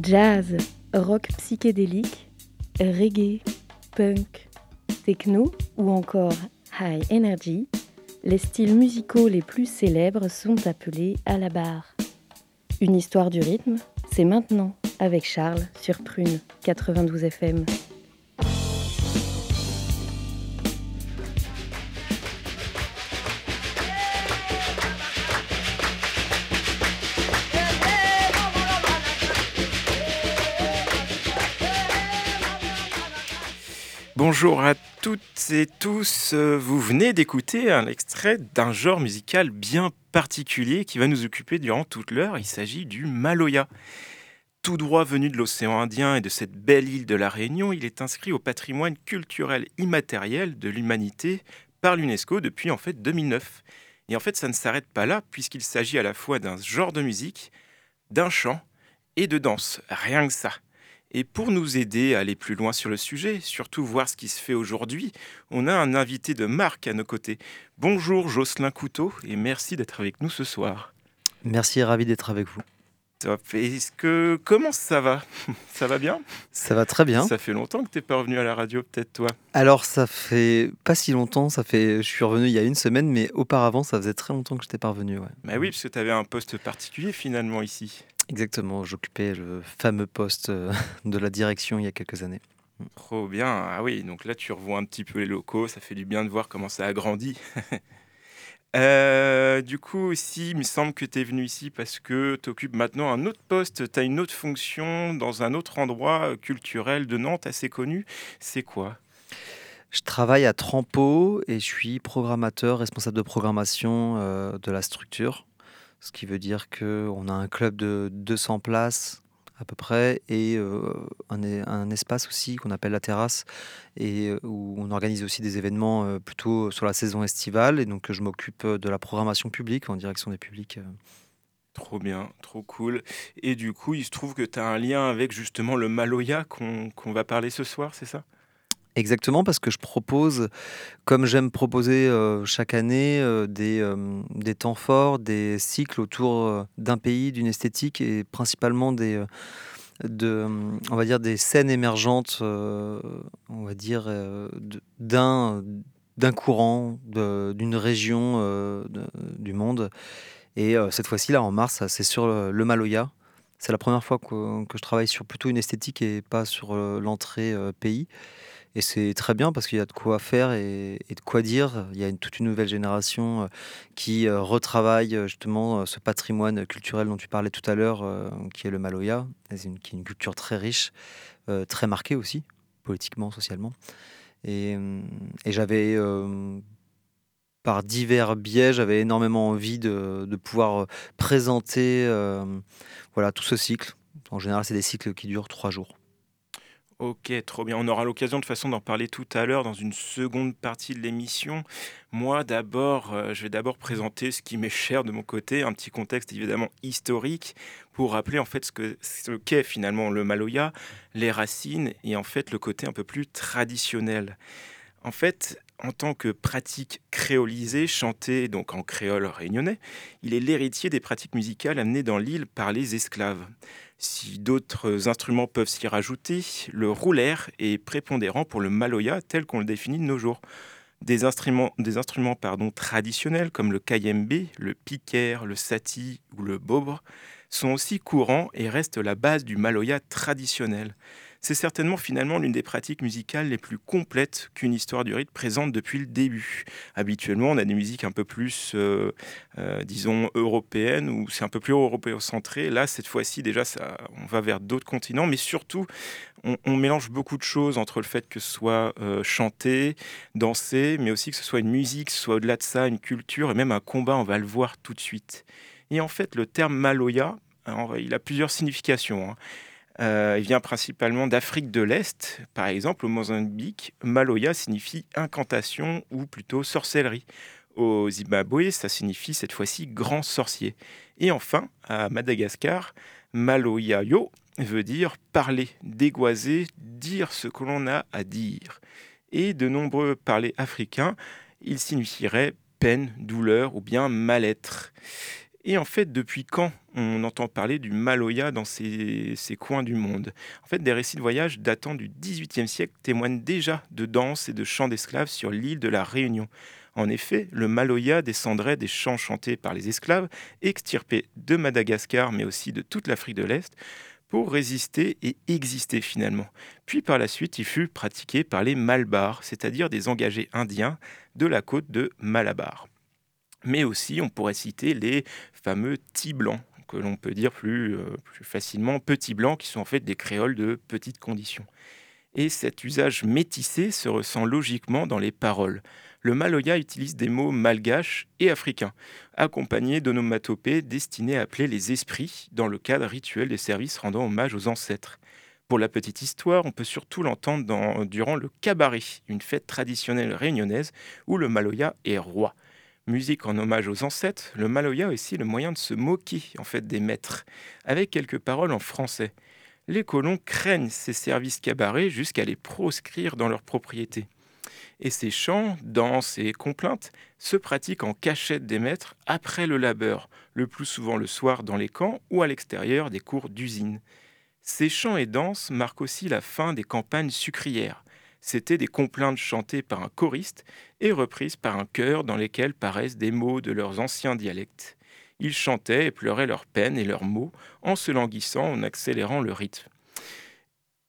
Jazz, rock psychédélique, reggae, punk, techno ou encore high energy, les styles musicaux les plus célèbres sont appelés à la barre. Une histoire du rythme, c'est maintenant avec Charles sur Prune 92 FM. Bonjour à toutes et tous, vous venez d'écouter un extrait d'un genre musical bien particulier qui va nous occuper durant toute l'heure, il s'agit du Maloya. Tout droit venu de l'océan Indien et de cette belle île de la Réunion, il est inscrit au patrimoine culturel immatériel de l'humanité par l'UNESCO depuis en fait 2009. Et en fait ça ne s'arrête pas là puisqu'il s'agit à la fois d'un genre de musique, d'un chant et de danse, rien que ça. Et pour nous aider à aller plus loin sur le sujet, surtout voir ce qui se fait aujourd'hui, on a un invité de marque à nos côtés. Bonjour Jocelyn Couteau et merci d'être avec nous ce soir. Merci, ravi d'être avec vous. Top. Est-ce que comment ça va? Ça va bien? Ça va très bien. Ça fait longtemps que tu n'es pas revenu à la radio, peut-être toi? Alors ça fait pas si longtemps. Ça fait, je suis revenu il y a une semaine, mais auparavant ça faisait très longtemps que je n'étais pas revenu. Ouais. Bah oui, parce que tu avais un poste particulier finalement ici. Exactement, j'occupais le fameux poste euh, de la direction il y a quelques années. Trop bien. Ah oui, donc là tu revois un petit peu les locaux, ça fait du bien de voir comment ça a grandi. Euh, du coup aussi, il me semble que tu es venu ici parce que tu occupes maintenant un autre poste, tu as une autre fonction dans un autre endroit culturel de Nantes assez connu. C'est quoi? Je travaille à Trampo et je suis programmateur, responsable de programmation euh, de la structure. Ce qui veut dire qu'on a un club de 200 places à peu près et euh, un, un, espace aussi qu'on appelle la terrasse et euh, où on organise aussi des événements euh, plutôt sur la saison estivale et donc je m'occupe de la programmation publique en direction des publics. Trop bien, trop cool. Et du coup, il se trouve que tu as un lien avec justement le Maloya qu'on va parler ce soir, c'est ça? Exactement, parce que je propose, comme j'aime proposer euh, chaque année, euh, des, euh, des, temps forts, des cycles autour d'un pays, d'une esthétique et principalement des, de, on va dire des scènes émergentes, on va dire, d'un, d'un courant, d'une région du monde. Et cette fois-ci, là, en mars, c'est sur le, Maloya. C'est la première fois que, que, je travaille sur plutôt une esthétique et pas sur l'entrée pays. Et c'est très bien parce qu'il y a de quoi faire et, de quoi dire. Il y a toute une nouvelle génération euh, qui euh, retravaille euh, justement ce patrimoine culturel dont tu parlais tout à l'heure, qui est le Maloya, qui est une culture très riche, très marquée aussi, politiquement, socialement. Et, j'avais, par divers biais, j'avais énormément envie de, de pouvoir présenter voilà, tout ce cycle. En général, c'est des cycles qui durent trois jours. Ok, trop bien. On aura l'occasion de façon d'en parler tout à l'heure dans une seconde partie de l'émission. Moi, d'abord, euh, je vais d'abord présenter ce qui m'est cher de mon côté, un petit contexte évidemment historique pour rappeler en fait ce que ce qu'est finalement le Maloya, les racines et en fait le côté un peu plus traditionnel. En fait, en tant que pratique créolisée, chantée donc en créole réunionnais, il est l'héritier des pratiques musicales amenées dans l'île par les esclaves. Si d'autres instruments peuvent s'y rajouter, le roulaire est prépondérant pour le maloya tel qu'on le définit de nos jours. Des instruments, des instruments traditionnels comme le kayembe, le piquer, le sati ou le bobre sont aussi courants et restent la base du maloya traditionnel. C'est certainement finalement l'une des pratiques musicales les plus complètes qu'une histoire du rythme présente depuis le début. Habituellement, on a des musiques un peu plus, euh, euh, disons, européennes, ou c'est un peu plus européocentré. Là, cette fois-ci, déjà, ça, on va vers d'autres continents, mais surtout, on, mélange beaucoup de choses entre le fait que ce soit euh, chanté, dansé, mais aussi que ce soit une musique, soit au-delà de ça, une culture, et même un combat, on va le voir tout de suite. Et en fait, le terme Maloya, il a plusieurs significations. Hein. Euh, il vient principalement d'Afrique de l'Est. Par exemple, au Mozambique, Maloya signifie incantation ou plutôt sorcellerie. Au Zimbabwe, ça signifie cette fois-ci grand sorcier. Et enfin, à Madagascar, Maloyayo veut dire parler, dégoiser, dire ce que l'on a à dire. Et de nombreux parlers africains, il signifierait peine, douleur ou bien mal-être. Et en fait, depuis quand on entend parler du Maloya dans ces, coins du monde? En fait, des récits de voyage datant du XVIIIe siècle témoignent déjà de danses et de chants d'esclaves sur l'île de la Réunion. En effet, le Maloya descendrait des chants chantés par les esclaves, extirpés de Madagascar, mais aussi de toute l'Afrique de l'Est, pour résister et exister finalement. Puis par la suite, il fut pratiqué par les Malbars, c'est-à-dire des engagés indiens de la côte de Malabar. Mais aussi, on pourrait citer les fameux petits blancs, que l'on peut dire plus, euh, plus facilement petits blancs, qui sont en fait des créoles de petites conditions. Et cet usage métissé se ressent logiquement dans les paroles le maloya utilise des mots malgaches et africains, accompagnés d'onomatopées destinées à appeler les esprits dans le cadre rituel des services rendant hommage aux ancêtres. Pour la petite histoire, on peut surtout l'entendre durant le cabaret, une fête traditionnelle réunionnaise où le maloya est roi. Musique en hommage aux ancêtres, le maloya aussi le moyen de se moquer en fait des maîtres, avec quelques paroles en français. Les colons craignent ces services cabarets jusqu'à les proscrire dans leurs propriétés et ces chants, danses et complaintes se pratiquent en cachette des maîtres après le labeur, le plus souvent le soir dans les camps ou à l'extérieur des cours d'usine. Ces chants et danses marquent aussi la fin des campagnes sucrières. C'étaient des complaintes chantées par un choriste et reprises par un chœur dans lesquels paraissent des mots de leurs anciens dialectes. Ils chantaient et pleuraient leurs peines et leurs maux en se languissant en accélérant le rythme.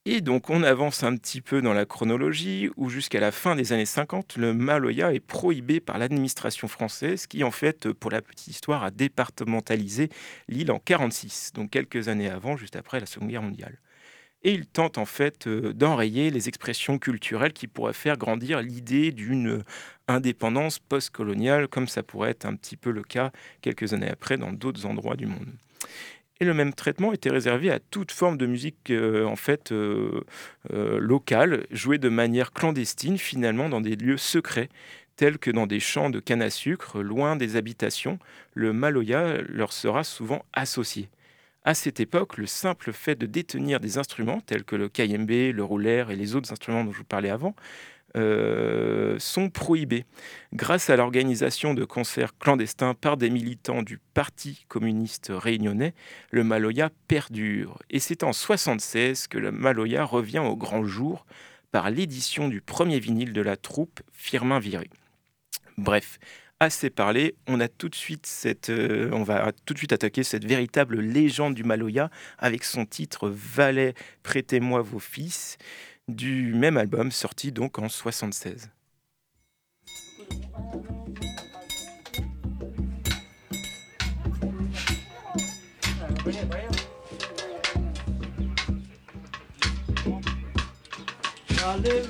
Et donc on avance un petit peu dans la chronologie où jusqu'à la fin des années 50, le Maloya est prohibé par l'administration française qui en fait, pour la petite histoire, a départementalisé l'île en 46, donc quelques années avant, juste après la Seconde Guerre mondiale. Et il tente en fait euh, d'enrayer les expressions culturelles qui pourraient faire grandir l'idée d'une indépendance postcoloniale, comme ça pourrait être un petit peu le cas quelques années après dans d'autres endroits du monde. Et le même traitement était réservé à toute forme de musique euh, en fait euh, euh, locale, jouée de manière clandestine finalement dans des lieux secrets, tels que dans des champs de canne à sucre, loin des habitations. Le maloya leur sera souvent associé. À cette époque, le simple fait de détenir des instruments tels que le kayembe, le roulaire et les autres instruments dont je vous parlais avant euh, sont prohibés. Grâce à l'organisation de concerts clandestins par des militants du Parti communiste réunionnais, le Maloya perdure. Et c'est en 1976 que le Maloya revient au grand jour par l'édition du premier vinyle de la troupe Firmin Viré. Bref, assez parlé, on a tout de suite euh, on va tout de suite attaquer cette véritable légende du Maloya avec son titre Valet, prêtez-moi vos fils du même album sorti donc en 76. Allez,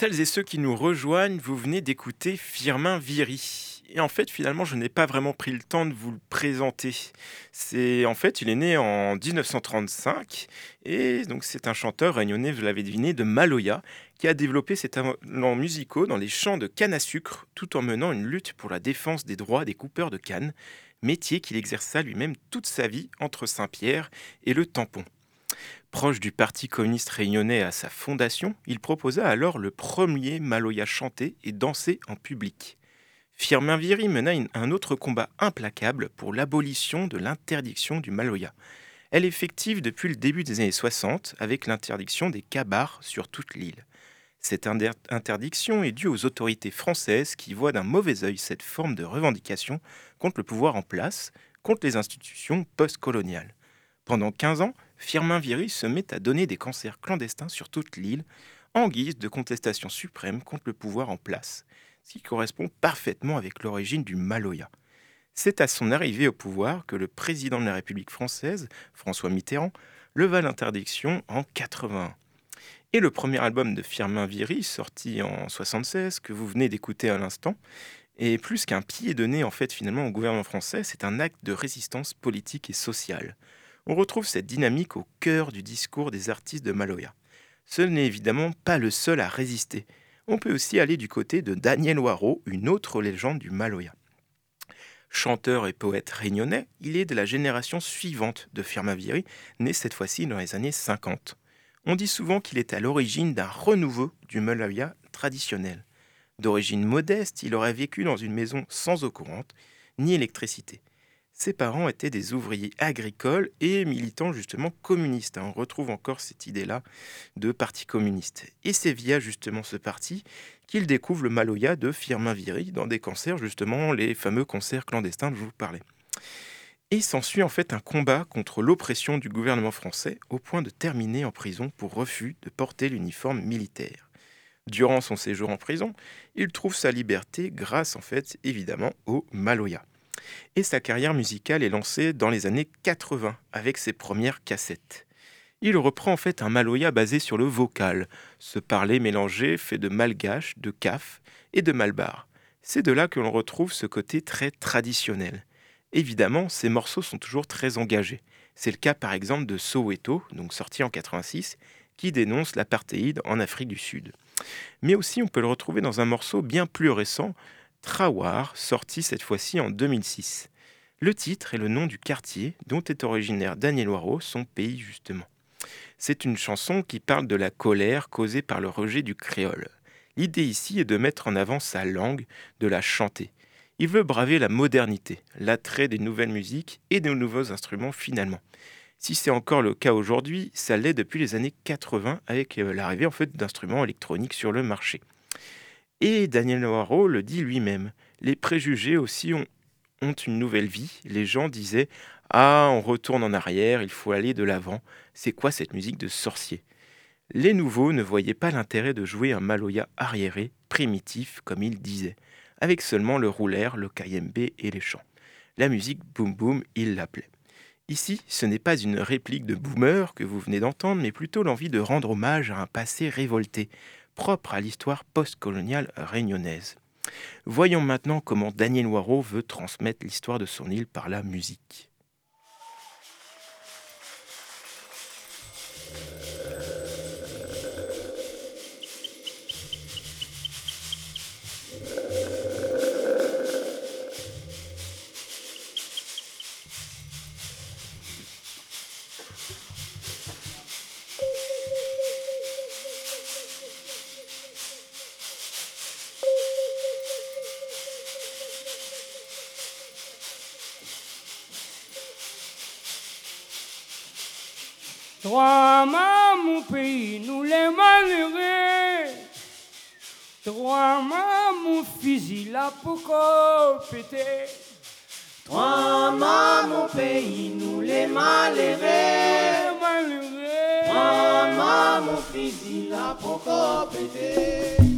celles et ceux qui nous rejoignent, vous venez d'écouter Firmin Viry. Et en fait, finalement, je n'ai pas vraiment pris le temps de vous le présenter. C'est en fait, il est né en 1935 et donc c'est un chanteur réunionnais, vous l'avez deviné, de Maloya, qui a développé ses talents musicaux dans les champs de canne à sucre, tout en menant une lutte pour la défense des droits des coupeurs de canne, métier qu'il exerça lui-même toute sa vie entre Saint-Pierre et le Tampon. Proche du Parti communiste réunionnais à sa fondation, il proposa alors le premier Maloya chanté et dansé en public. Firmin Viry mena un autre combat implacable pour l'abolition de l'interdiction du Maloya. Elle est effective depuis le début des années 60 avec l'interdiction des cabars sur toute l'île. Cette interdiction est due aux autorités françaises qui voient d'un mauvais œil cette forme de revendication contre le pouvoir en place, contre les institutions postcoloniales. Pendant 15 ans, Firmin Viry se met à donner des concerts clandestins sur toute l'île en guise de contestation suprême contre le pouvoir en place, ce qui correspond parfaitement avec l'origine du Maloya. C'est à son arrivée au pouvoir que le président de la République française, François Mitterrand, leva l'interdiction en 81. Et le premier album de Firmin Viry, sorti en 76, que vous venez d'écouter à l'instant, est plus qu'un pied donné en fait finalement au gouvernement français, c'est un acte de résistance politique et sociale on retrouve cette dynamique au cœur du discours des artistes de Maloya. Ce n'est évidemment pas le seul à résister. On peut aussi aller du côté de Daniel Waro, une autre légende du Maloya. Chanteur et poète réunionnais, il est de la génération suivante de Firmin Viry, né cette fois-ci dans les années 50. On dit souvent qu'il est à l'origine d'un renouveau du Maloya traditionnel. D'origine modeste, il aurait vécu dans une maison sans eau courante, ni électricité. Ses parents étaient des ouvriers agricoles et militants justement communistes. Hein. On retrouve encore cette idée-là de parti communiste. Et c'est via justement ce parti qu'il découvre le Maloya de Firmin Viry dans des concerts, justement les fameux concerts clandestins dont je vous parlais. Et s'ensuit en fait un combat contre l'oppression du gouvernement français au point de terminer en prison pour refus de porter l'uniforme militaire. Durant son séjour en prison, il trouve sa liberté grâce en fait évidemment au Maloya. Et sa carrière musicale est lancée dans les années 80 avec ses premières cassettes. Il reprend en fait un maloya basé sur le vocal, ce parler mélangé fait de malgache, de caf et de malbar. C'est de là que l'on retrouve ce côté très traditionnel. Évidemment, ces morceaux sont toujours très engagés. C'est le cas par exemple de Soweto, donc sorti en 86, qui dénonce l'apartheid en Afrique du Sud. Mais aussi on peut le retrouver dans un morceau bien plus récent, Trawar, sorti cette fois-ci en 2006. Le titre est le nom du quartier dont est originaire Daniel Waro, son pays justement. C'est une chanson qui parle de la colère causée par le rejet du créole. L'idée ici est de mettre en avant sa langue, de la chanter. Il veut braver la modernité, l'attrait des nouvelles musiques et des nouveaux instruments finalement. Si c'est encore le cas aujourd'hui, ça l'est depuis les années 80 avec euh, l'arrivée en fait d'instruments électroniques sur le marché. Et Daniel Noiro le dit lui-même. Les préjugés aussi ont, une nouvelle vie. Les gens disaient Ah, on retourne en arrière, il faut aller de l'avant. C'est quoi cette musique de sorcier? Les nouveaux ne voyaient pas l'intérêt de jouer un maloya arriéré, primitif, comme il disait, avec seulement le roulaire, le kayembe et les chants. La musique boum boum, il l'appelait. Ici, ce n'est pas une réplique de boomer que vous venez d'entendre, mais plutôt l'envie de rendre hommage à un passé révolté, propre à l'histoire postcoloniale réunionnaise. Voyons maintenant comment Daniel Waro veut transmettre l'histoire de son île par la musique. Trois mains, mon fusil, la pourquoi pété. Trois mains, mon pays, nous les malheureux. Trois mains, mon fusil, la pourquoi pété.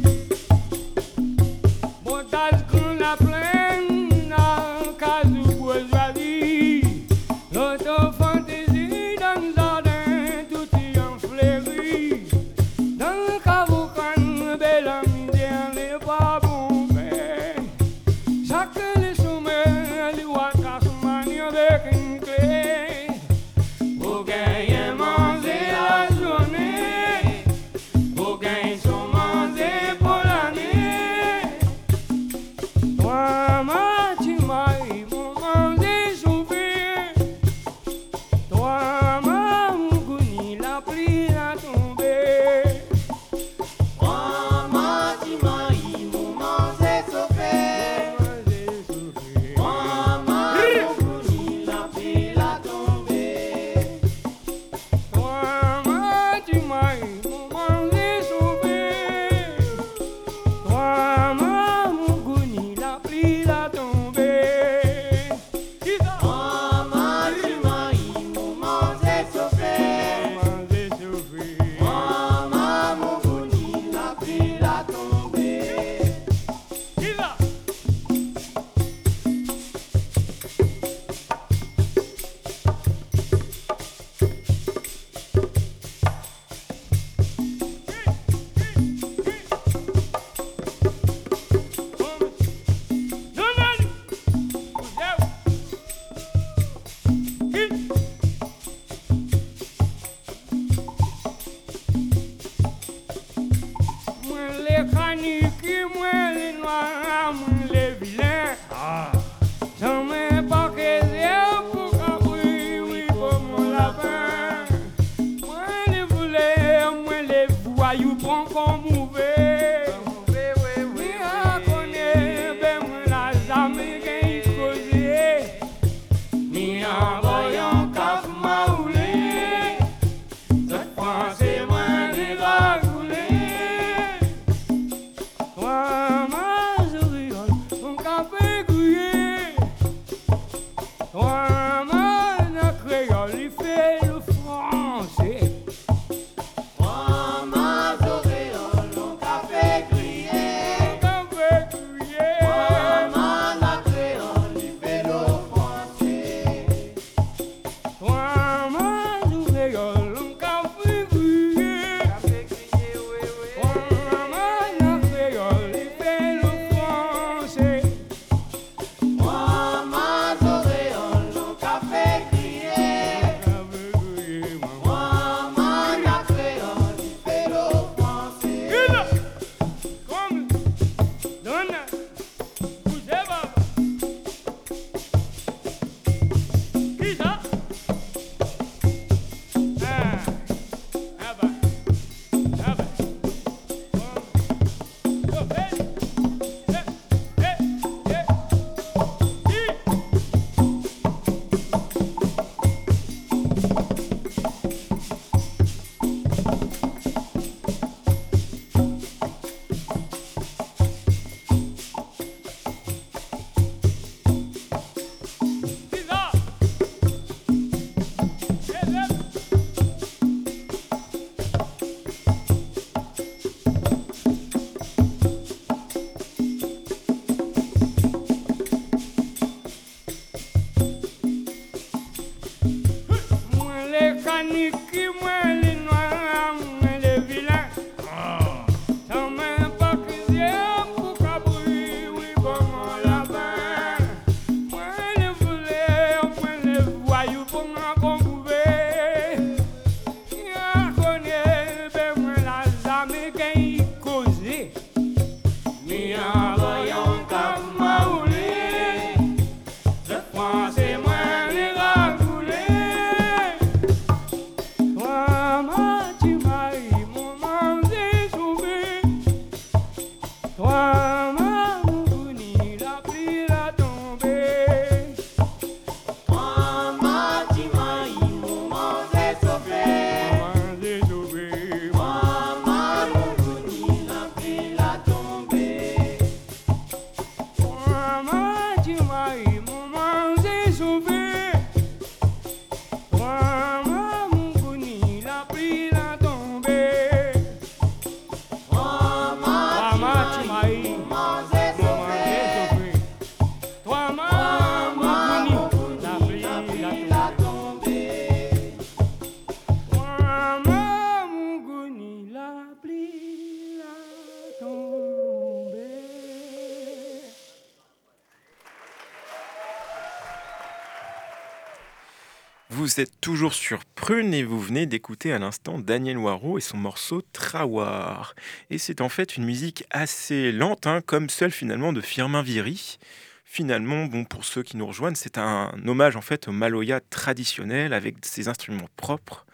Sur Prune et vous venez d'écouter à l'instant Daniel Waro et son morceau Trawar. Et c'est en fait une musique assez lente, hein, comme celle finalement de Firmin Viry. Finalement, bon, pour ceux qui nous rejoignent, c'est un hommage en fait au Maloya traditionnel avec ses instruments propres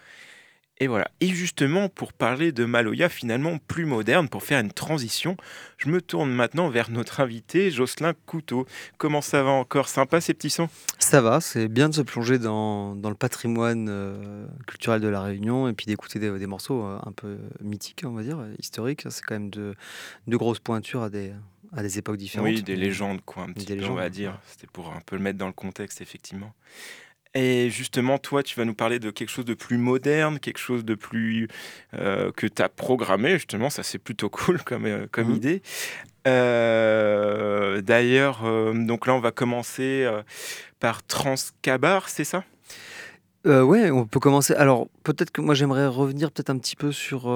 et voilà. Et justement, pour parler de Maloya finalement plus moderne, pour faire une transition, je me tourne maintenant vers notre invité, Jocelyn Couteau. Comment ça va encore? Sympa ces petits sons? Ça va, c'est bien de se plonger dans, dans le patrimoine euh, culturel de la Réunion et puis d'écouter des, morceaux euh, un peu mythiques, on va dire, historiques. C'est quand même de, de grosses pointures à des, à des époques différentes. Oui, des légendes, quoi, un petit peu, on va dire. C'était pour un peu le mettre dans le contexte, effectivement. Et justement, toi, tu vas nous parler de quelque chose de plus moderne, quelque chose de plus euh, que tu as programmé, justement, ça c'est plutôt cool comme, euh, comme mmh. idée. Euh, d'ailleurs, donc là, on va commencer par Transcabar, c'est ça? Ouais, on peut commencer. Alors, peut-être que moi, j'aimerais revenir peut-être un petit peu sur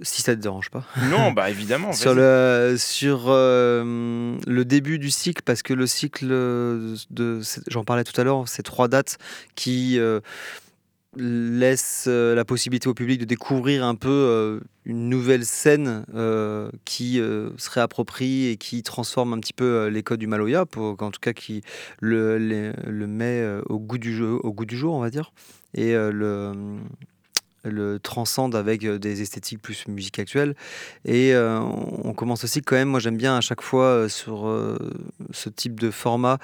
si ça te dérange pas. Non, bah évidemment. sur le, sur euh, le début du cycle, parce que le cycle de, j'en parlais tout à l'heure, ces trois dates qui euh, laissent euh, la possibilité au public de découvrir un peu une nouvelle scène qui se réapproprie et qui transforme un petit peu les codes du Maloya, pour, en tout cas qui le, le met au goût du jeu, au goût du jour, on va dire. Et le le transcende avec des esthétiques plus musique actuelle. Et on commence aussi quand même, moi j'aime bien à chaque fois sur ce type de format,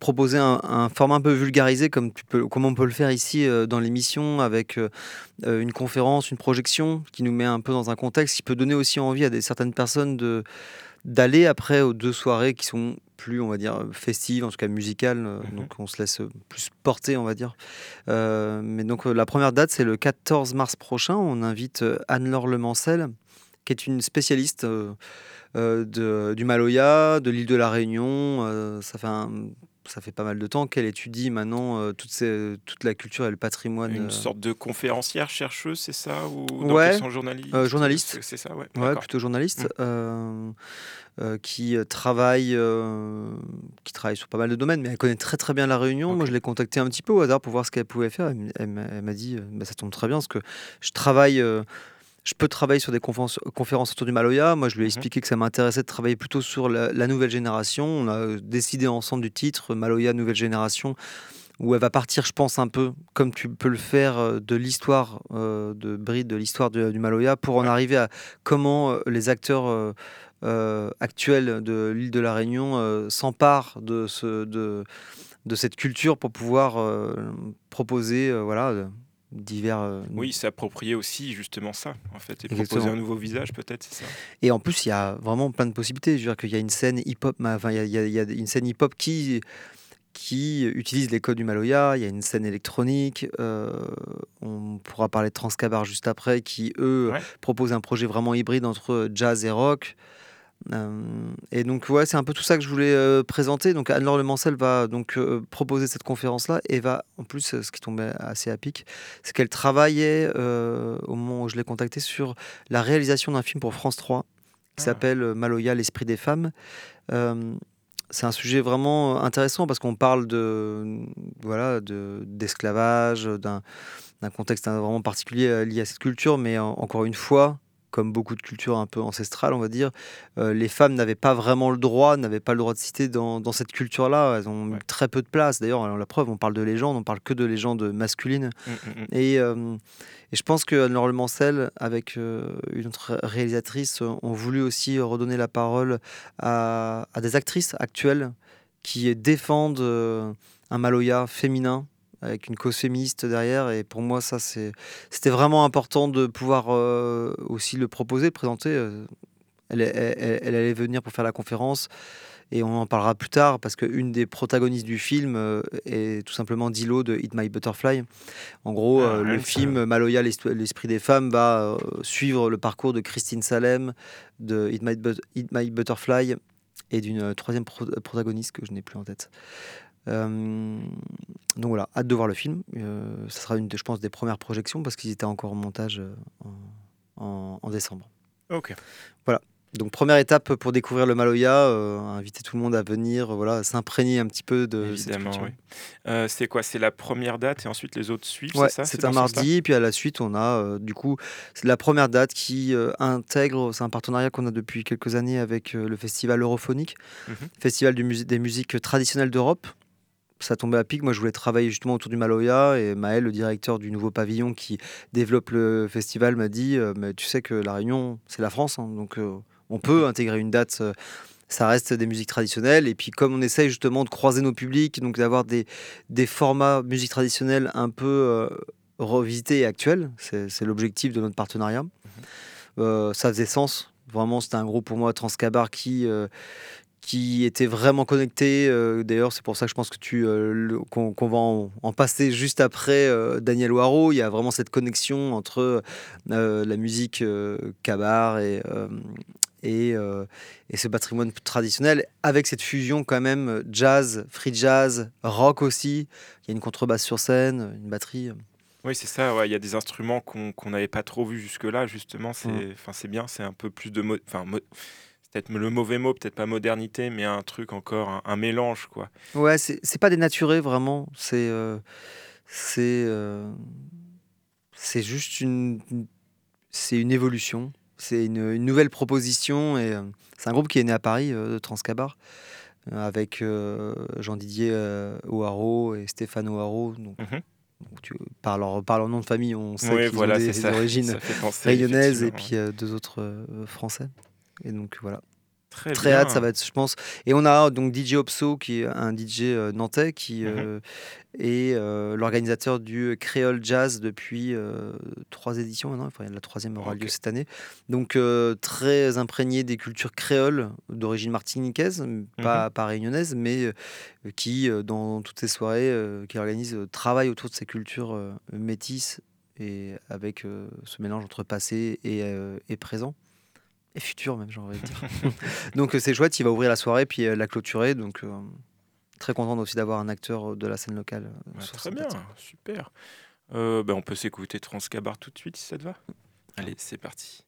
proposer un, format un peu vulgarisé comme, tu peux, comme on peut le faire ici dans l'émission avec une conférence, une projection qui nous met un peu dans un contexte qui peut donner aussi envie à certaines personnes de d'aller après aux deux soirées qui sont plus, on va dire, festives, en tout cas musicales. Euh, mhm. Donc on se laisse plus porter, on va dire. Euh, mais donc euh, la première date, c'est le 14 mars prochain. On invite Anne-Laure Lemancel, qui est une spécialiste de, du Maloya, de l'île de la Réunion. ça fait un ça fait pas mal de temps qu'elle étudie maintenant euh, toute, toute, la culture et le patrimoine. Une euh. sorte de conférencière chercheuse, c'est ça Ou ouais, journaliste euh, Journaliste. C'est ça, ouais. Ouais, plutôt journaliste. Mmh. qui travaille, qui travaille sur pas mal de domaines, mais elle connaît très très bien la Réunion. Moi, je l'ai contactée un petit peu au hasard pour voir ce qu'elle pouvait faire. Elle, m'a dit, bah, ça tombe très bien, parce que je travaille je peux travailler sur des conférences, autour du Maloya. Moi, je lui ai mhm. expliqué que ça m'intéressait de travailler plutôt sur la, nouvelle génération. On a euh, décidé ensemble du titre Maloya Nouvelle Génération, où elle va partir, je pense, un peu comme tu peux le faire euh, de l'histoire euh, de Bride, de l'histoire du Maloya, pour en arriver à comment les acteurs actuels de l'île de la Réunion s'emparent de, ce, de, de cette culture pour pouvoir proposer voilà, divers. Euh, oui, s'approprier aussi justement ça, en fait, et proposer un nouveau visage, peut-être, c'est ça. Et en plus, il y a vraiment plein de possibilités. Je veux dire qu'il y a une scène hip-hop, enfin, il y, a, une scène hip-hop qui qui utilise les codes du Maloya, il y a une scène électronique, euh, on pourra parler de Transcabar juste après, qui eux proposent un projet vraiment hybride entre jazz et rock. Euh, et donc, ouais, c'est un peu tout ça que je voulais euh, présenter. Donc, Anne-Laure Mancel va donc euh, proposer cette conférence-là et va, en plus, ce qui tombait assez à pic, c'est qu'elle travaillait au moment où je l'ai contactée sur la réalisation d'un film pour France 3 qui ah. s'appelle Maloya, l'esprit des femmes. c'est un sujet vraiment intéressant parce qu'on parle de voilà d'esclavage, d'un contexte vraiment particulier lié à cette culture, mais encore une fois, comme beaucoup de cultures un peu ancestrales, on va dire, euh, les femmes n'avaient pas vraiment le droit, n'avaient pas le droit de citer dans, cette culture-là. Elles ont très peu de place. D'ailleurs, la preuve, on parle de légendes, on parle que de légendes masculines. Mmh, mmh, mmh. Et, euh, et, je pense que Anne-Laure Mancel, avec euh, une autre réalisatrice, ont voulu aussi redonner la parole à, à des actrices actuelles qui défendent un Maloya féminin avec une cause féministe derrière. Et pour moi, ça, c'était vraiment important de pouvoir euh, aussi le proposer, le présenter. Euh, elle, elle, allait venir pour faire la conférence. Et on en parlera plus tard parce qu'une des protagonistes du film euh, est tout simplement Dilo de Hit My Butterfly. En gros, ah, le film Maloya, l'esprit des femmes, va suivre le parcours de Christine Salem, de Hit My, Butterfly et d'une troisième protagoniste que je n'ai plus en tête. Euh, donc voilà, hâte de voir le film. Euh, ça sera une, je pense, des premières projections parce qu'ils étaient encore en montage euh, en, décembre. Ok. Voilà. Donc première étape pour découvrir le Maloya, inviter tout le monde à venir, voilà, s'imprégner un petit peu de Évidemment, cette c'est quoi? C'est la première date et ensuite les autres suivent, c'est ça? C'est un mardi, et puis à la suite on a du coup c'est la première date qui intègre, c'est un partenariat qu'on a depuis quelques années avec le festival Europhonique, mhm. festival du des musiques traditionnelles d'Europe ça tombait à pic. Moi, je voulais travailler justement autour du Maloya et Maël, le directeur du nouveau pavillon qui développe le festival, m'a dit euh, Mais tu sais que La Réunion, c'est la France, hein, donc euh, on peut intégrer une date. Euh, ça reste des musiques traditionnelles. Et puis, comme on essaye justement de croiser nos publics, donc d'avoir des, des formats musique traditionnelle un peu revisités et actuels, c'est l'objectif de notre partenariat. Mhm. ça faisait sens. Vraiment, c'était un groupe pour moi, Transcabar, qui, qui était vraiment connecté. Euh, d'ailleurs, c'est pour ça que je pense que tu euh, qu'on va en, passer juste après euh, Daniel Waro. Il y a vraiment cette connexion entre la musique cabar et et, et, ce patrimoine traditionnel avec cette fusion quand même jazz, free jazz, rock aussi. Il y a une contrebasse sur scène, une batterie. Oui, c'est ça. Ouais. Il y a des instruments qu'on n'avait pas trop vus jusque-là. Justement, c'est mmh. bien. C'est un peu plus de enfin le mauvais mot, peut-être pas modernité, mais un truc encore, un, mélange, quoi. Ouais, c'est pas dénaturé vraiment. C'est euh, c'est euh, c'est juste une c'est une évolution. C'est une, nouvelle proposition et euh, c'est un groupe qui est né à Paris de Transcabar avec Jean Didier O'Haraud et Stéphane O'Haraud. Donc, mhm. par, leur, par leur nom de famille, on sait ouais, qu'ils voilà, ont des, des origines ça et puis deux autres français. Et donc voilà. Très, hâte, ça va être, je pense. Et on a donc DJ Opso, qui est un DJ euh, nantais, qui mhm. euh, est euh, l'organisateur du Créole Jazz depuis trois éditions maintenant. Enfin, la troisième aura ah, lieu cette année. Donc très imprégné des cultures créoles d'origine martiniquaise, mhm. pas, réunionnaise, mais qui, dans toutes ses soirées, qui organise, travaille autour de ces cultures métisses et avec ce mélange entre passé et présent. Et futur, même, j'ai envie de dire. donc, euh, c'est chouette, il va ouvrir la soirée puis euh, la clôturer. Donc, euh, très content aussi d'avoir un acteur de la scène locale. Bah, très bien, super. Euh, bah, on peut s'écouter Transcabar tout de suite si ça te va. Allez, c'est parti.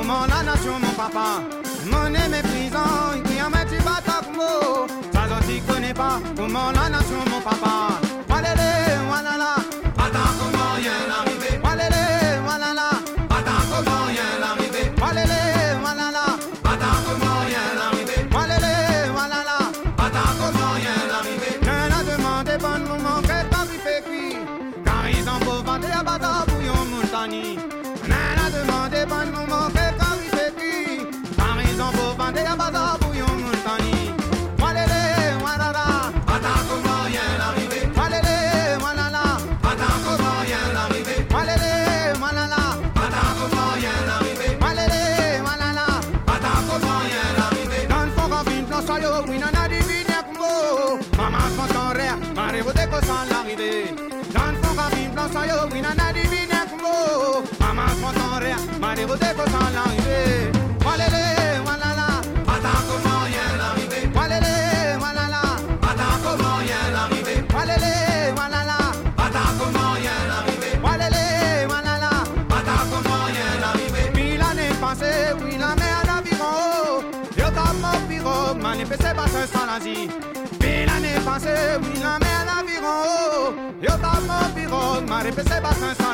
Comment la nation, mon papa? Mon aimé prison, qui en met du batac mot Ça, je t'y connais pas. Comment la nation, mon papa? oui, la mer, l'aviron, oh, yo pas mon piron, m'a répété sans.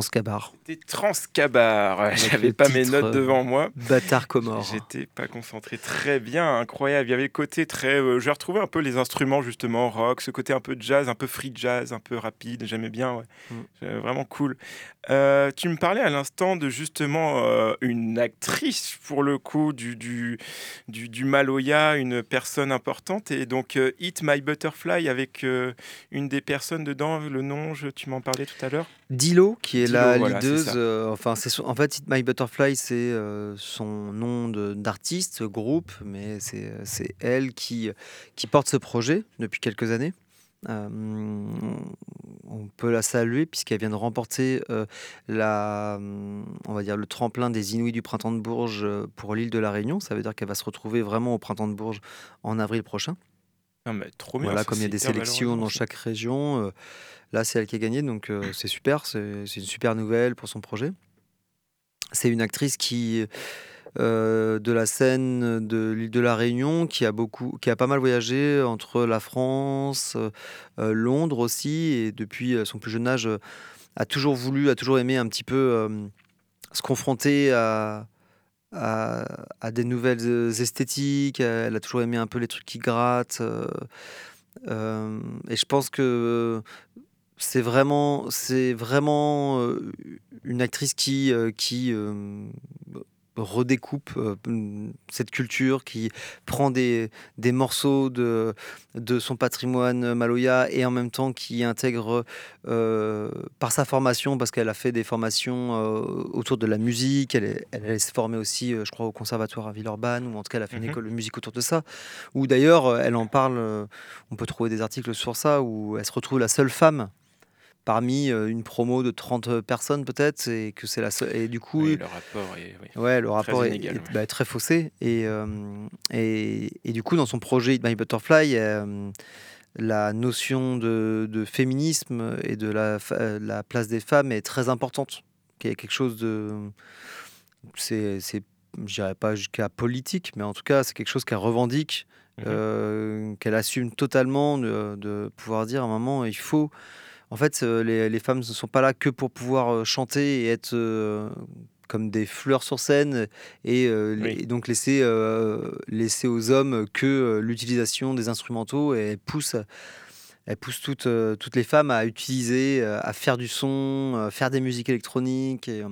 Transcabar. C'était Transcabar. J'avais pas mes notes euh, devant moi. Bâtard Comore. J'étais pas concentré. Très bien, incroyable. Il y avait le côté très. euh, J'ai retrouvé un peu les instruments justement rock, ce côté un peu jazz, un peu free jazz, un peu rapide. J'aimais bien. Ouais. Mm. Euh, Vraiment cool. Euh, tu me parlais à l'instant de justement euh, une actrice pour le coup du du, du, du Maloya, une personne importante et donc euh, Hit My Butterfly avec euh, une des personnes dedans. Le nom, je, tu m'en parlais tout à l'heure. Dilo, qui est Dilo, la voilà, leaduse. euh, enfin, c'est en fait, My Butterfly, c'est euh, son nom d'artiste, groupe, mais c'est elle qui, qui porte ce projet depuis quelques années. Euh, on peut la saluer puisqu'elle vient de remporter euh, la, on va dire le tremplin des Inuits du printemps de Bourges pour l'île de la Réunion. Ça veut dire qu'elle va se retrouver vraiment au printemps de Bourges en avril prochain. Non, mais trop bien. Voilà, comme il y a des sélections dans chaque région, euh, là c'est elle qui a gagné, donc euh, c'est super, c'est une super nouvelle pour son projet. C'est une actrice qui euh, de la scène de l'île de la Réunion, qui a beaucoup, qui a pas mal voyagé entre la France, euh, Londres aussi, et depuis son plus jeune âge, a toujours voulu, a toujours aimé un petit peu se confronter à, à, des nouvelles esthétiques. Elle a toujours aimé un peu les trucs qui grattent. et je pense que c'est vraiment, c'est vraiment euh, une actrice qui, euh, qui euh, redécoupe cette culture, qui prend des, des morceaux de, de son patrimoine maloya et en même temps qui intègre par sa formation, parce qu'elle a fait des formations autour de la musique, elle, est- elle, elle s'est formée aussi, je crois, au conservatoire à Villeurbanne, ou en tout cas elle a fait une Mhm. école de musique autour de ça, ou d'ailleurs elle en parle, on peut trouver des articles sur ça, où elle se retrouve la seule femme parmi euh, une promo de 30 personnes peut-être, et que c'est la seule, et du coup... Oui, le rapport est. oui. Ouais, le rapport inégal, est- ouais. bah, très faussé. Et, euh, et, et du coup, dans son projet My Butterfly, euh, la notion de, de féminisme et de la, euh, la place des femmes est très importante. Qui est quelque chose de. C'est, c'est, je dirais pas jusqu'à politique, mais en tout cas, c'est quelque chose qu'elle revendique, euh, qu'elle assume totalement de, de pouvoir dire à un moment, il faut. En fait, euh, les, les femmes ne sont pas là que pour pouvoir euh, chanter et être euh, comme des fleurs sur scène et, euh, Oui. donc laisser, euh, laisser aux hommes que euh, l'utilisation des instrumentaux et pousse, elle pousse toutes, euh, toutes les femmes à utiliser, euh, à faire du son, à faire des musiques électroniques. Et, euh,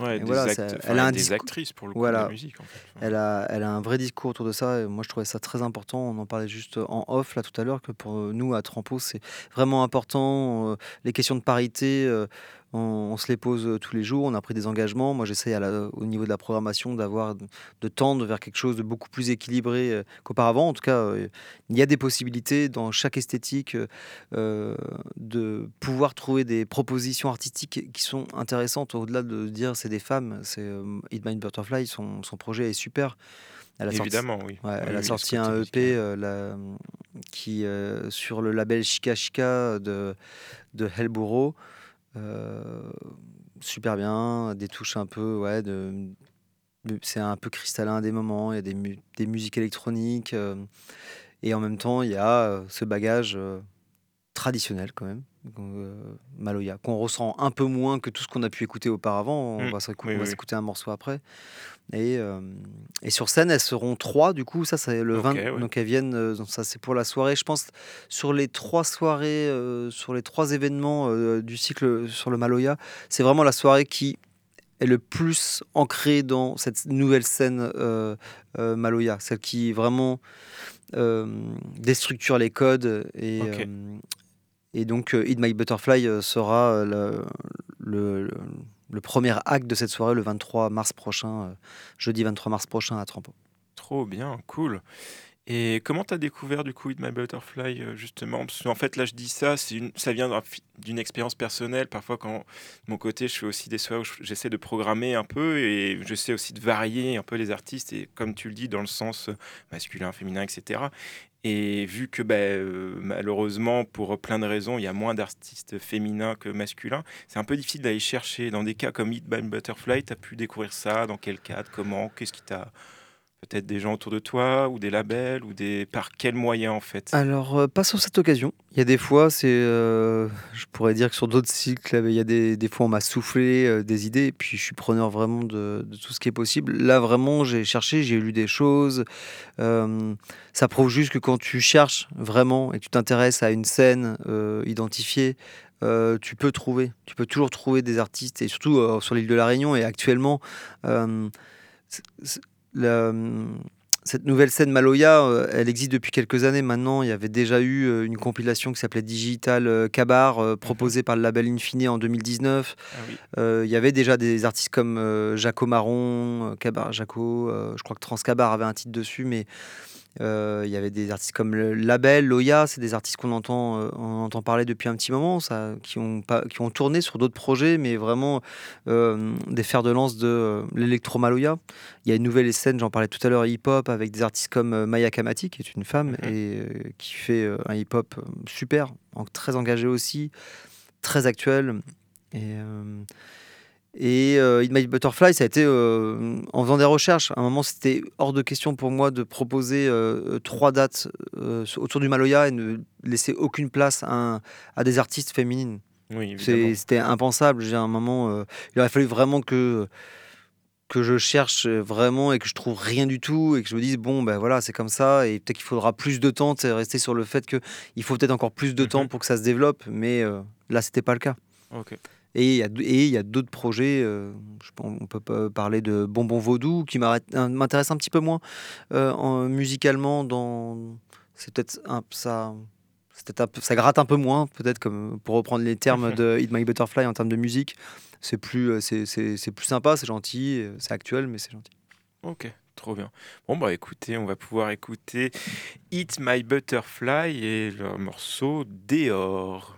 Ouais, Et des, voilà, actes- ça- enfin, elle a un des discours- actrices pour le coup Voilà. de la musique. En fait. elle a, elle a un vrai discours autour de ça et moi je trouvais ça très important. On en parlait juste en off là tout à l'heure que pour nous à Trampo c'est vraiment important. Euh, Les questions de parité, euh, on, on se les pose euh, tous les jours. On a pris des engagements. Moi la- au niveau de la programmation d'avoir de tendre vers quelque chose de beaucoup plus équilibré euh, qu'auparavant. En tout cas, euh, il y a des possibilités dans chaque esthétique euh, de pouvoir trouver des propositions artistiques qui sont intéressantes au-delà de dire c'est des femmes. C'est Eat My Butterfly, son, son projet est super. Elle a sorti- Évidemment, oui. Ouais, Oui, elle a sorti un. EP la- qui sur le label Chica Chica de, de. Euh, super bien, des touches un peu, ouais, de, de- c'est un peu cristallin à des moments. Il y a des, mu- des musiques électroniques euh, et en même temps il y a euh, ce bagage traditionnel quand même. Maloya, qu'on ressent un peu moins que tout ce qu'on a pu écouter auparavant. On Mm. va Oui, oui. s'écouter un morceau après. Et, euh, et sur scène, elles seront trois, du coup, ça c'est le Ok, 20. ouais. Donc elles viennent, euh, ça c'est pour la soirée. Je pense sur les trois soirées, euh, sur les trois événements du cycle sur le Maloya, c'est vraiment la soirée qui est le plus ancrée dans cette nouvelle scène Maloya, celle qui vraiment déstructure les codes et, et donc Eat My Butterfly sera le, le, le- le premier acte de cette soirée le 23 mars prochain, euh, jeudi 23 mars prochain à Trampo. Trop bien, cool. Et comment tu as découvert du coup Eat My Butterfly euh, justement? Parce qu'en fait là je dis ça, ça vient d'une expérience personnelle. Parfois quand de mon côté je fais aussi des soirées où je- j'essaie de programmer un peu et j'essaie aussi de varier un peu les artistes et comme tu le dis dans le sens masculin, féminin, etc. Et vu que bah, euh, malheureusement pour plein de raisons il y a moins d'artistes féminins que masculins, c'est un peu difficile d'aller chercher. Dans des cas comme Eat My Butterfly, tu as pu découvrir ça. Dans quel cadre? Comment? Qu'est-ce qui t'a peut-être des gens autour de toi ou des labels ou des par quels moyens en fait? Alors, euh, pas sur cette occasion. Il y a des fois, c'est, euh, je pourrais dire que sur d'autres cycles, il y a des, des fois on m'a soufflé euh, des idées, et puis je suis preneur vraiment de, de tout ce qui est possible. Là, vraiment, j'ai cherché, j'ai lu des choses. Ça prouve juste que quand tu cherches vraiment et que tu t'intéresses à une scène identifiée, tu peux trouver, tu peux toujours trouver des artistes, et surtout sur l'île de la Réunion. Et actuellement, la- cette nouvelle scène Maloya, euh, elle existe depuis quelques années maintenant. Il y avait déjà eu euh, une compilation qui s'appelait Digital euh, euh, proposée par le label Infini en 2019. Ah oui. Euh, Il y avait déjà des artistes comme euh, Jaco Marron, euh, Cabar, Jaco, euh, je crois que Transcabar avait un titre dessus, mais euh, il y avait des artistes comme le Label, Loya, c'est des artistes qu'on entend, euh, on entend parler depuis un petit moment, ça, qui, ont pas, qui ont tourné sur d'autres projets, mais vraiment euh, des fers de lance de euh, l'électro Maloya. Il y a une nouvelle scène, j'en parlais tout à l'heure, hip-hop, avec des artistes comme euh, Maya Kamati, qui est une femme, Mhm. et euh, qui fait euh, un hip-hop euh, super, très engagé aussi, très actuel. Et, euh, et euh, It My Butterfly, ça a été euh, en faisant des recherches. À un moment, c'était hors de question pour moi de proposer euh, trois dates euh, autour du Maloya et ne laisser aucune place à, des artistes féminines. Oui. C'était impensable. J'ai un moment, il aurait fallu vraiment que que je cherche vraiment et que je trouve rien du tout et que je me dise bon ben voilà c'est comme ça et peut-être qu'il faudra plus de temps tu sais, rester sur le fait que il faut peut-être encore plus de temps Mhm. pour que ça se développe mais là c'était pas le cas Ok. Et il y a, d'autres projets, euh, je on peut parler de Bonbon Vaudou, qui m'intéresse un petit peu moins euh, en- musicalement. Dans, c'est peut-être ça, c'est peut-être un peu- ça gratte un peu moins, peut-être comme pour reprendre les termes de Eat My Butterfly en termes de musique. C'est plus, euh, c'est, plus sympa, c'est gentil, c'est actuel, mais c'est gentil. Ok, trop bien. Bon, bah écoutez, on va pouvoir écouter Eat My Butterfly et leur morceau dehors,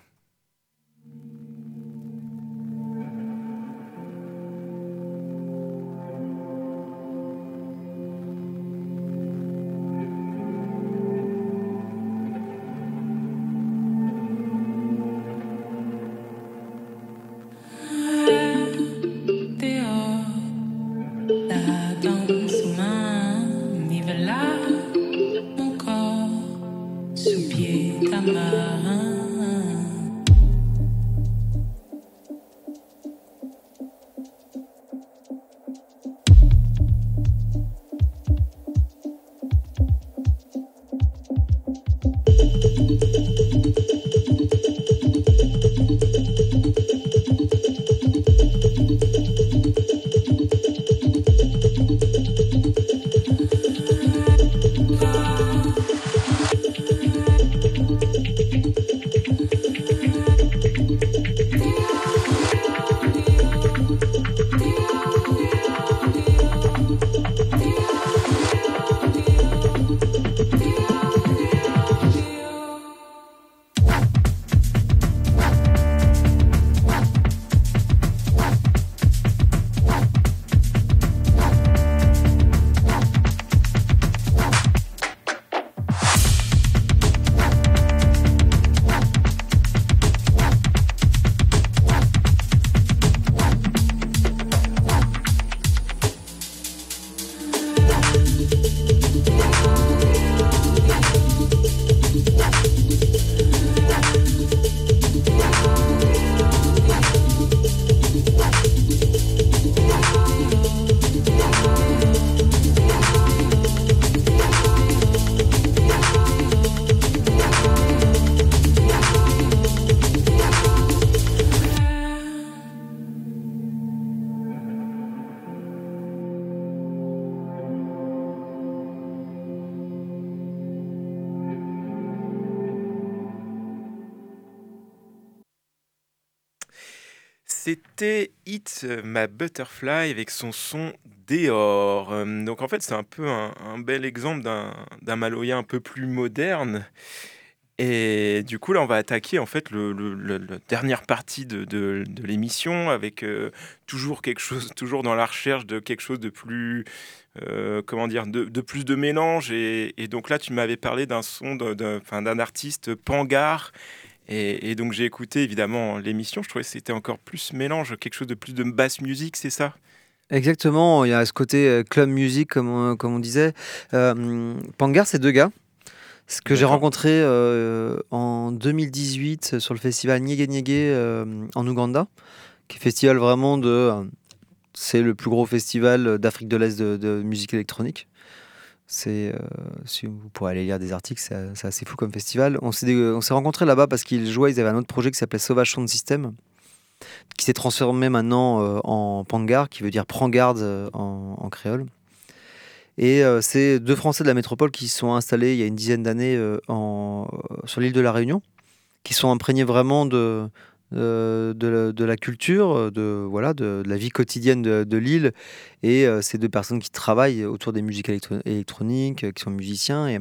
Hit My Butterfly avec son son Dehors. Euh, Donc en fait, c'est un peu un, bel exemple d'un Maloya un peu plus moderne. Et du coup, là, on va attaquer en fait le, la dernière partie de, de- l'émission avec euh, toujours quelque chose, toujours dans la recherche de quelque chose de plus, euh, comment dire, de, plus de mélange. Et, et donc là, tu m'avais parlé d'un son, d'un artiste Pangar. Et, et donc j'ai écouté évidemment l'émission. Je trouvais que c'était encore plus mélange, quelque chose de plus de basse musique, c'est ça? Exactement, il y a ce côté euh, club music, comme on, comme on disait. Euh, Pangar, c'est deux gars. Ce que j'ai rencontré euh, en 2018 sur le festival Nyege Nyege euh, en Ouganda, qui est festival vraiment de. C'est le plus gros festival d'Afrique de l'Est de, de musique électronique. C'est, euh, si vous pourrez aller lire des articles, c'est c'est assez fou comme festival. On s'est on s'est rencontrés là-bas parce qu'ils jouaient, ils avaient un autre projet qui s'appelait Sauvage Sound System, qui s'est transformé maintenant euh, en Pangar, qui veut dire prends garde euh, en, créole. Et euh, c'est deux Français de la métropole qui se sont installés il y a une dizaine d'années euh, sur l'île de la Réunion, qui sont imprégnés vraiment de, euh, de, la, de la culture, de, voilà, de, de la vie quotidienne de, de l'île. Et euh, ces deux personnes qui travaillent autour des musiques électro- électroniques, euh, qui sont musiciens. Et,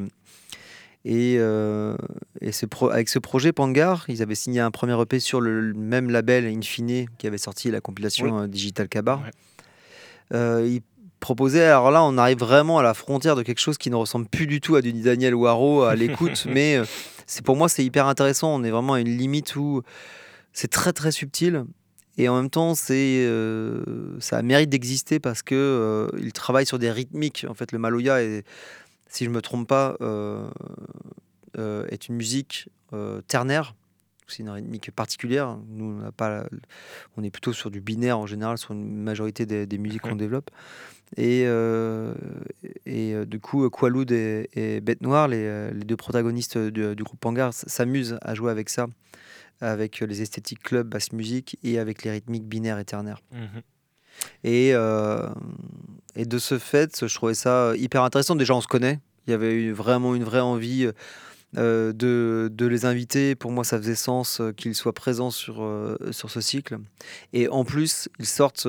et, euh, et ce pro- avec ce projet Pangar, ils avaient signé un premier EP sur le même label Infine qui avait sorti la compilation Digital. Ouais. Euh, ils proposaient, alors là, on arrive vraiment à la frontière de quelque chose qui ne ressemble plus du tout à du Daniel Waro à l'écoute, mais c'est pour moi, c'est hyper intéressant. On est vraiment à une limite où c'est très très subtil. Et en même temps, c'est, euh, ça mérite d'exister parce que euh, il travaille sur des rythmiques. En fait, le Maloya, est, si je me trompe pas, euh, euh, est une musique ternaire. C'est une rythmique particulière. Nous, on pas, est plutôt sur du binaire en général, sur une majorité des, des musiques qu'on développe. Et, et du coup, Qualoud et, et Bête Noire, les, les deux protagonistes du, du groupe Pangar, s'amusent à jouer avec ça, avec les esthétiques club, basse musique et avec les rythmiques binaires et ternaires. Mhm. Et, euh, et de ce fait, je trouvais ça hyper intéressant. Déjà, on se connaît. Il y avait eu vraiment une vraie envie euh, de, les inviter. Pour moi, ça faisait sens euh, qu'ils soient présents sur, euh, sur ce cycle. Et en plus, ils sortent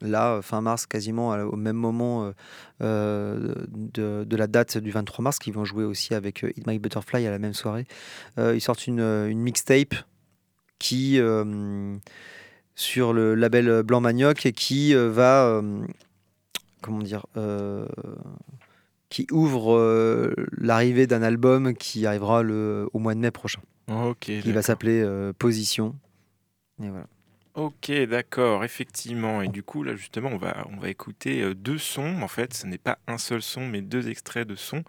là, fin mars, quasiment au même moment de, la date du 23 mars, qu'ils vont jouer aussi avec Hit My Butterfly à la même soirée. Ils sortent une, une mixtape qui, sur le label Blanc Manioc, qui va, comment dire, qui ouvre euh, l'arrivée d'un album qui arrivera le, au mois de mai prochain, Ok. qui va s'appeler euh, Position. Et voilà. Ok, d'accord, effectivement. Et du coup, là, justement, on va, on va écouter euh, deux sons. En fait, ce n'est pas un seul son, mais deux extraits de sons.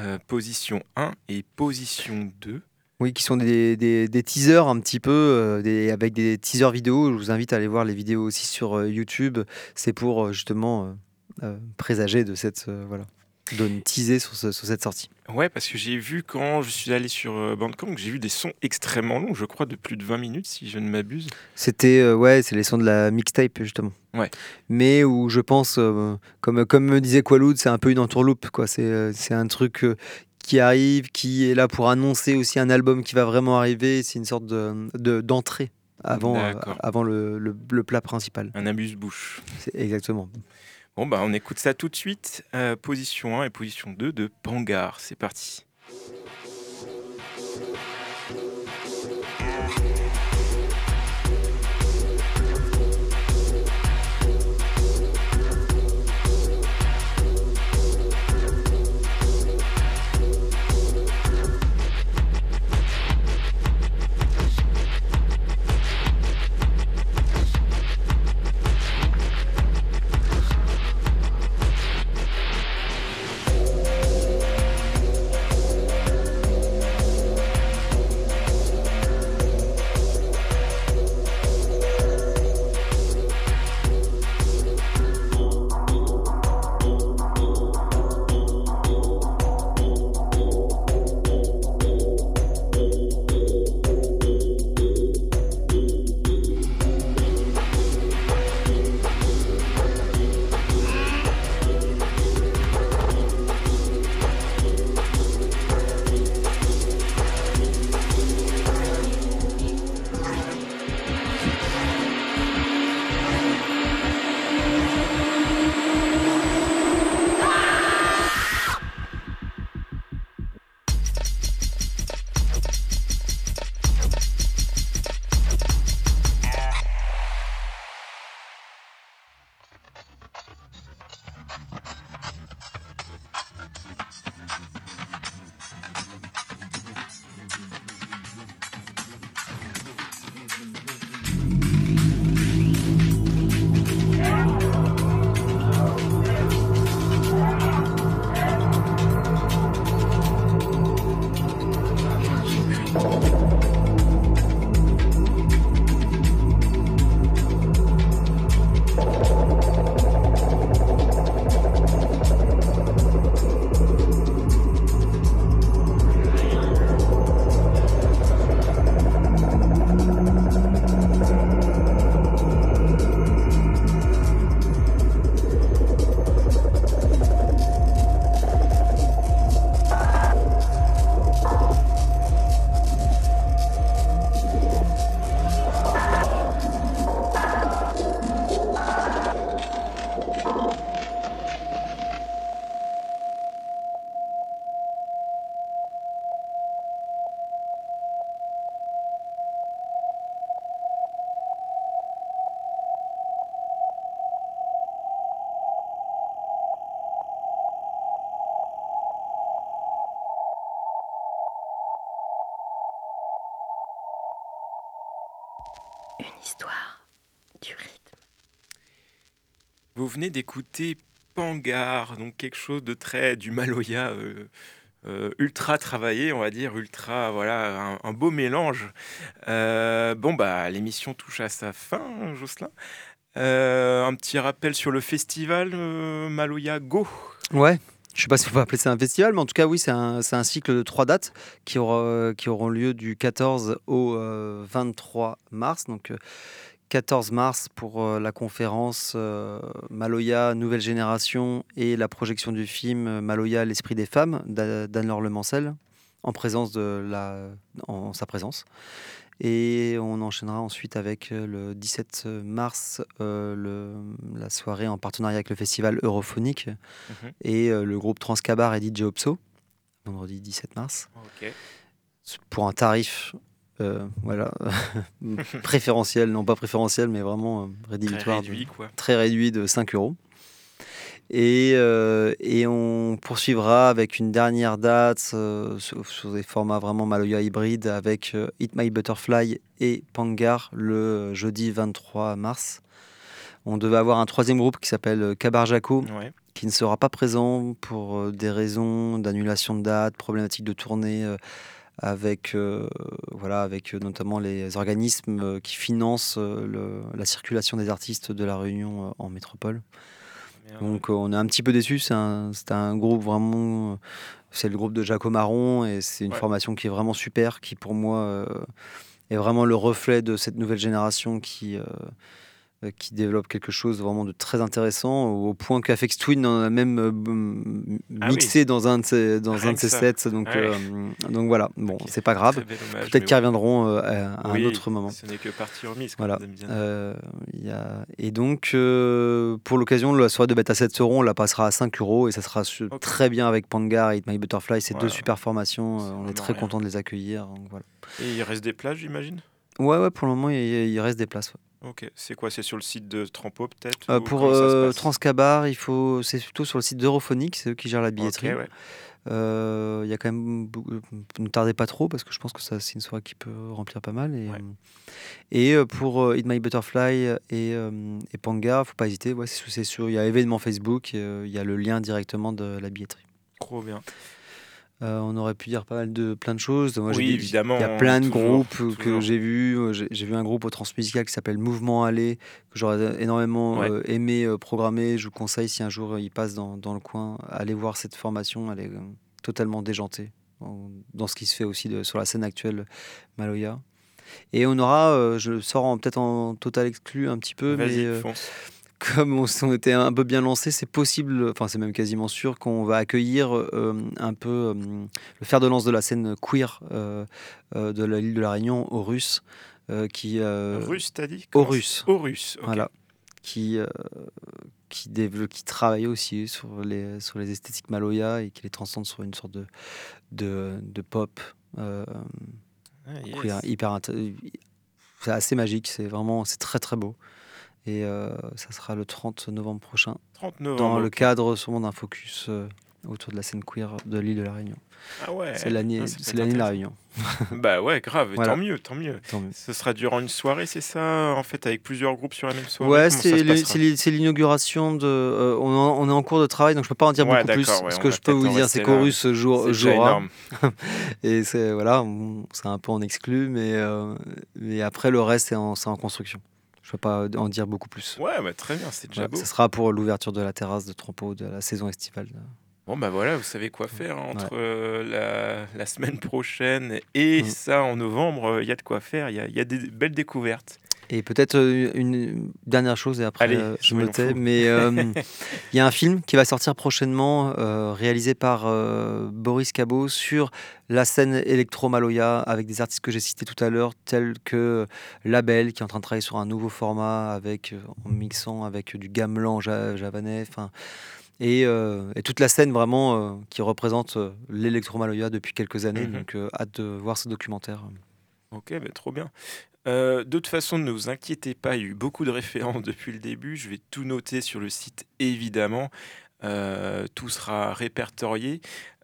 Euh, position 1 et position 2. Oui, qui sont des, des, des teasers un petit peu, euh, des, avec des teasers vidéo. Je vous invite à aller voir les vidéos aussi sur YouTube. C'est pour justement présager de cette, voilà, de nous teaser sur, ce- sur cette sortie. Ouais, parce que j'ai vu quand je suis allé sur euh, Bandcamp, j'ai vu des sons extrêmement longs, je crois de plus de 20 minutes, si je ne m'abuse. C'était euh, ouais, c'est les sons de la mixtape justement. Ouais. Mais où je pense, euh, comme comme me disait Qualoud, c'est un peu une entourloupe quoi. C'est euh, c'est un truc qui arrive, qui est là pour annoncer aussi un album qui va vraiment arriver. C'est une sorte de de- d'entrée avant avant le, le, le plat principal. Un amuse-bouche. Exactement. Bon, bah, on écoute ça tout de suite. Euh, position 1 et position 2 de Pangar. C'est parti. Vous venez d'écouter Pangar, donc quelque chose de très du Maloya euh, euh, ultra travaillé, on va dire, ultra, voilà, un, beau mélange. Euh, bon, bah, l'émission touche à sa fin, Jocelyn. Un petit rappel sur le festival Maloya Go. Ouais. Je sais pas si on peut appeler ça un festival, mais en tout cas, oui, c'est un, cycle de trois dates qui, auront lieu du 14 au euh, 23 mars. Donc, 14 mars pour euh, la conférence euh, Maloya Nouvelle Génération et la projection du film euh, Maloya L'Esprit des Femmes d'A- d'Anne-Laure Lemancel en présence de la, en sa présence. Et on enchaînera ensuite avec le 17 mars euh, le, la soirée en partenariat avec le festival Europhonique Mhm. et le groupe Transcabar et DJ Opso, vendredi 17 mars, pour un tarif euh, voilà, préférentiel, non pas préférentiel, mais vraiment euh, Très rédhibitoire, de- réduit, quoi. très réduit de 5 euros. Et, euh, et on poursuivra avec une dernière date euh, sur, sur des formats vraiment Maloya hybride avec euh, Hit My Butterfly et Pangar le jeudi 23 mars. On devait avoir un troisième groupe qui s'appelle Kabar Jaco, Ouais. qui ne sera pas présent pour des raisons d'annulation de date, problématiques de tournée avec, euh, voilà, avec euh, notamment les organismes euh, qui financent le- la circulation des artistes de la Réunion en métropole. Donc on est un petit peu déçus, c'est un, un groupe vraiment, c'est le groupe de Jaco Marron et c'est une Ouais. formation qui est vraiment super, qui pour moi euh, est vraiment le reflet de cette nouvelle génération qui, euh, qui développe quelque chose vraiment de très intéressant, au point qu'Afex Twin en a même euh, Ah mixé dans un de ses, dans Rien un de ses sets. Donc, euh, donc voilà, bon, c'est pas grave. Peut-être qu'ils reviendront euh, à, à oui, un autre moment. Ce n'est que partie remise. Voilà. Euh, y a... Et donc, euh, pour l'occasion, la soirée de bête à 7 euros, on la passera à 5 euros et ça sera très bien avec Pangar et My Butterfly. C'est deux super formations. Euh, on est très rien. content de les accueillir. donc voilà. Et il reste des places, j'imagine? Ouais, ouais, pour le moment, il, il reste des places. ouais. Ok. C'est quoi C'est sur le site de Trampo, peut-être Euh, ou pour euh, Transcabar, il faut, c'est plutôt sur le site d'Europhonique, c'est eux qui gèrent la billetterie. ouais. Euh, Il y a quand même ne tardez pas trop parce que je pense que ça c'est une soirée qui peut remplir pas mal. Et, Ouais. et pour Hit My Butterfly et, et Panga, faut pas hésiter. Ouais, c'est c'est sûr, il y a événement Facebook, il y a le lien directement de la billetterie. Trop bien. Euh, on aurait pu dire pas mal de plein de choses. Moi, Oui, évidemment, Il y a plein de toujours, groupes que j'ai vus. Euh, J'ai vu un groupe au Transmusical qui s'appelle Mouvement Aller, que j'aurais énormément Ouais. euh, aimé euh, programmer. Je vous conseille, si un jour il passe dans, dans le coin, allez voir cette formation. Elle est totalement déjantée en- dans ce qui se fait aussi de- sur la scène actuelle Maloya. Et on aura, je sors peut-être en total exclu un petit peu, mais. Comme on, était un peu bien lancé, c'est possible, enfin c'est même quasiment sûr qu'on va accueillir euh, un peu euh, le fer de lance de la scène queer euh, euh, de l'île de la Réunion, aux Russes, qui Russe, t'as dit? Aux Russes. Aux Russes, voilà, qui qui développe, qui travaille aussi sur les sur les esthétiques maloya et qui les transcende sur une sorte de de, de pop. Ah, yes. queer, hyper c'est assez magique, c'est vraiment c'est très très beau. Et euh, ça sera le 30 novembre prochain 30 novembre. dans le cadre sûrement d'un focus euh, autour de la scène queer de l'île de la Réunion. Ah ouais. c'est l'année c'est de la. Réunion. Bah ouais, grave. Voilà. Tant mieux, tant mieux. Tant mieux. Ce sera durant une soirée, c'est ça En fait, avec plusieurs groupes sur la même soirée? Ouais, c'est l'inauguration de. euh, on, est en- on est en cours de travail, donc je peux pas en dire Ouais, beaucoup plus. ouais, Ce que je peux vous dire, c'est qu'Horus jour, jouera. Et c'est voilà, c'est un peu en exclu, mais, euh, mais après le reste, c'est en, c'est en construction. Je peux pas en dire beaucoup plus. Ouais, bah, très bien, c'est déjà beau. ce sera pour l'ouverture de la terrasse de Trempeau de la saison estivale. Bon, bah voilà, vous savez quoi faire hein, entre euh, la, la semaine prochaine et Mm. ça en novembre. Il y a de quoi faire, il y y a des belles découvertes. Et peut-être euh, une dernière chose, et après Allez, euh, je me tais, mais euh, il y a un film qui va sortir prochainement, euh, réalisé par Boris Cabot, sur la scène électro-maloya, avec des artistes que j'ai cités tout à l'heure, tels que Label, qui est en train de travailler sur un nouveau format, avec, en mixant avec du gamelan ja- javanais, enfin, et, euh, et toute la scène vraiment euh, qui représente euh, l'électro-maloya depuis quelques années, Mhm. donc hâte de voir ce documentaire. Ok, bah, trop bien. Euh, de toute façon, ne vous inquiétez pas, il y a eu beaucoup de références depuis le début. Je vais tout noter sur le site, évidemment. Euh, tout sera répertorié.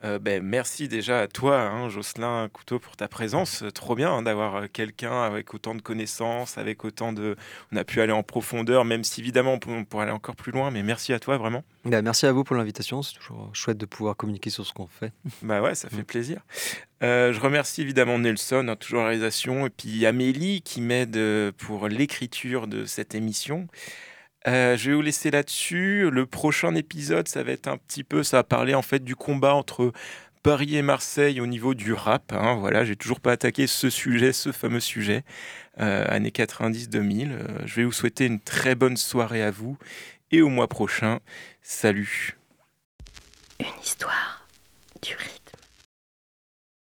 Euh, ben, merci déjà à toi, hein, Jocelyn Couteau, pour ta présence. Euh, Trop bien hein, d'avoir euh, quelqu'un avec autant de connaissances, avec autant de... On a pu aller en profondeur, même si évidemment on pourrait aller encore plus loin, mais merci à toi vraiment. Bah, merci à vous pour l'invitation, c'est toujours chouette de pouvoir communiquer sur ce qu'on fait. Bah ouais, ça fait Mm. plaisir. Euh, je remercie évidemment Nelson, hein, toujours à la réalisation, et puis Amélie qui m'aide pour l'écriture de cette émission. Euh, je vais vous laisser là-dessus. Le prochain épisode, ça va être un petit peu, ça va parler en fait du combat entre Paris et Marseille au niveau du rap. hein. voilà, j'ai toujours pas attaqué ce sujet, ce fameux sujet, euh, années 90-2000. Euh, je vais vous souhaiter une très bonne soirée à vous et au mois prochain. Salut. Une histoire du.